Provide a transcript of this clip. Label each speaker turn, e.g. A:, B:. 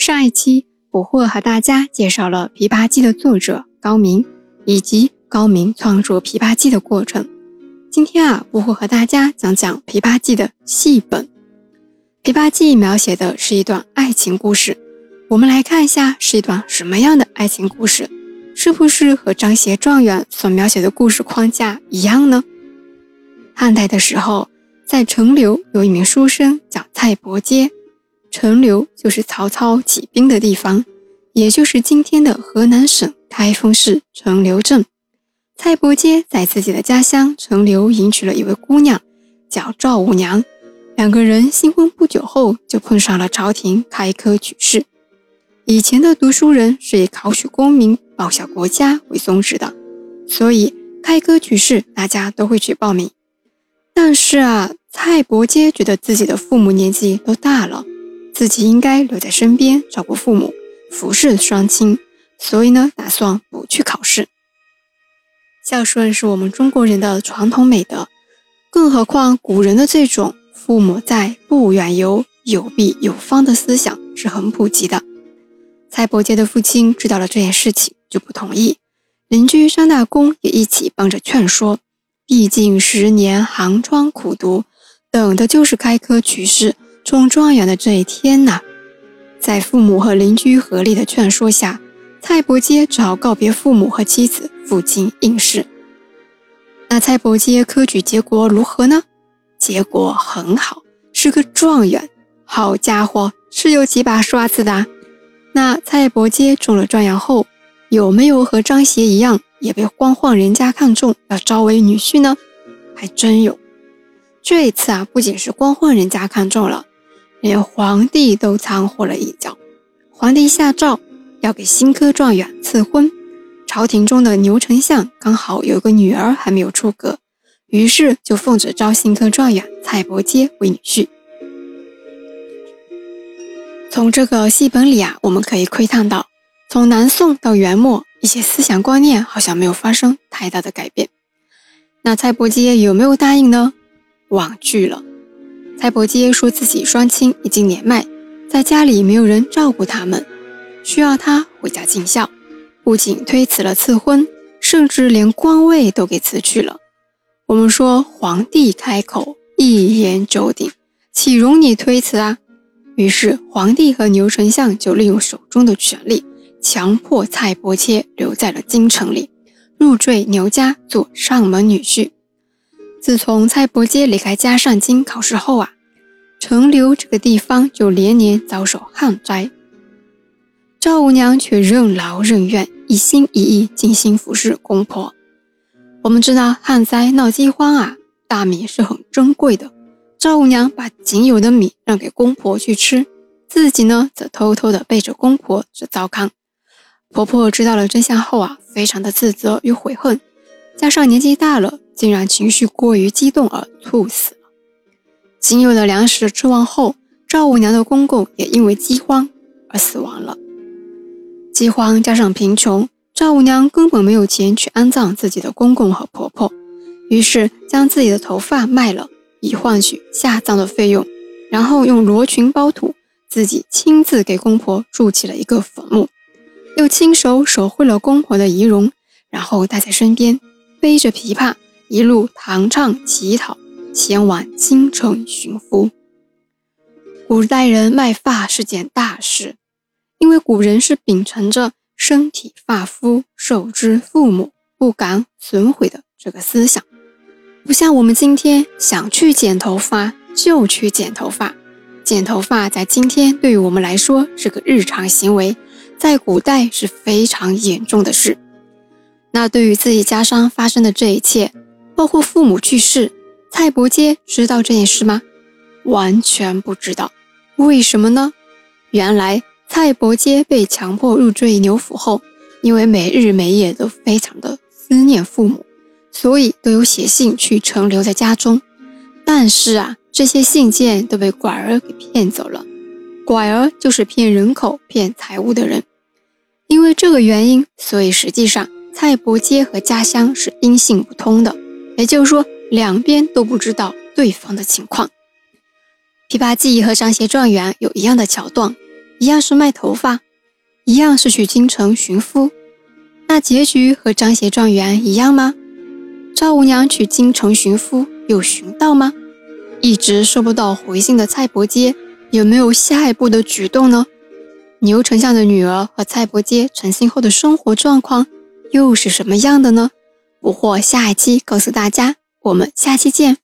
A: 上一期捕获和大家介绍了《琵琶记》的作者高明，以及高明创作《琵琶记》的过程。今天啊，捕获和大家讲讲《琵琶记》的戏本。《琵琶记》描写的是一段爱情故事，我们来看一下是一段什么样的爱情故事，是不是和张协状元所描写的故事框架一样呢？汉代的时候，在城留有一名书生叫蔡伯喈。陈留就是曹操起兵的地方，也就是今天的河南省开封市陈留镇。蔡伯喈在自己的家乡陈留迎娶了一位姑娘，叫赵五娘。两个人新婚不久后，就碰上了朝廷开科举士。以前的读书人是以考取功名、报效国家为宗旨的，所以开科举士大家都会去报名。但是啊，蔡伯喈觉得自己的父母年纪都大了。自己应该留在身边照顾父母，服侍双亲，所以呢，打算不去考试。孝顺是我们中国人的传统美德，更何况古人的这种“父母在，不远游，有必有方”的思想是很普及的。蔡伯杰的父亲知道了这件事情，就不同意。邻居张大公也一起帮着劝说，毕竟十年寒窗苦读，等的就是开科取士。中状元的这一天呐，在父母和邻居合力的劝说下，蔡伯喈只好告别父母和妻子，赴京应试。那蔡伯喈科举结果如何呢？结果很好，是个状元。好家伙，是有几把刷子的。那蔡伯喈中了状元后，有没有和张协一样，也被官宦人家看中，要招为女婿呢？还真有。这一次啊，不仅是官宦人家看中了。连皇帝都掺和了一脚，皇帝下诏要给新科状元赐婚。朝廷中的牛丞相刚好有个女儿还没有出阁，于是就奉旨招新科状元蔡伯喈为女婿。从这个戏本里啊，我们可以窥探到，从南宋到元末，一些思想观念好像没有发生太大的改变。那蔡伯喈有没有答应呢？婉拒了。蔡伯喈说自己双亲已经年迈，在家里没有人照顾他们，需要他回家尽孝。不仅推辞了赐婚，甚至连官位都给辞去了。我们说皇帝开口一言九鼎，岂容你推辞啊？于是皇帝和牛丞相就利用手中的权力，强迫蔡伯喈留在了京城里，入赘牛家做上门女婿。自从蔡伯喈离开家上京考试后啊，陈留这个地方就连年遭受旱灾。赵五娘却任劳任怨，一心一意尽心服侍公婆。我们知道旱灾闹饥荒啊，大米是很珍贵的。赵五娘把仅有的米让给公婆去吃，自己呢则偷偷的背着公婆去糟糠。婆婆知道了真相后啊，非常的自责与悔恨，加上年纪大了。竟然情绪过于激动而猝死了。仅有的粮食吃完后，赵五娘的公公也因为饥荒而死亡了。饥荒加上贫穷，赵五娘根本没有钱去安葬自己的公公和婆婆，于是将自己的头发卖了，以换取下葬的费用，然后用罗裙包土，自己亲自给公婆筑起了一个坟墓，又亲手手绘了公婆的遗容，然后带在身边，背着琵琶。一路弹唱乞讨，前往京城寻夫。古代人卖发是件大事，因为古人是秉承着“身体发肤受之父母，不敢损毁”的这个思想，不像我们今天想去剪头发就去剪头发。剪头发在今天对于我们来说是个日常行为，在古代是非常严重的事。那对于自己家乡发生的这一切，包括父母去世，蔡伯喈知道这件事吗？完全不知道。为什么呢？原来蔡伯喈被强迫入赘牛府后，因为每日每夜都非常的思念父母，所以都有写信去陈留在家中。但是啊，这些信件都被拐儿给骗走了。拐儿就是骗人口、骗财物的人。因为这个原因，所以实际上蔡伯喈和家乡是音信不通的。也就是说，两边都不知道对方的情况。《琵琶记》和张协状元有一样的桥段，一样是卖头发，一样是去京城寻夫，那结局和张协状元一样吗？赵五娘去京城寻夫，有寻到吗？一直收不到回信的蔡伯喈有没有下一步的举动呢？牛丞相的女儿和蔡伯喈成亲后的生活状况又是什么样的呢？不惑下一期告诉大家，我们下期见。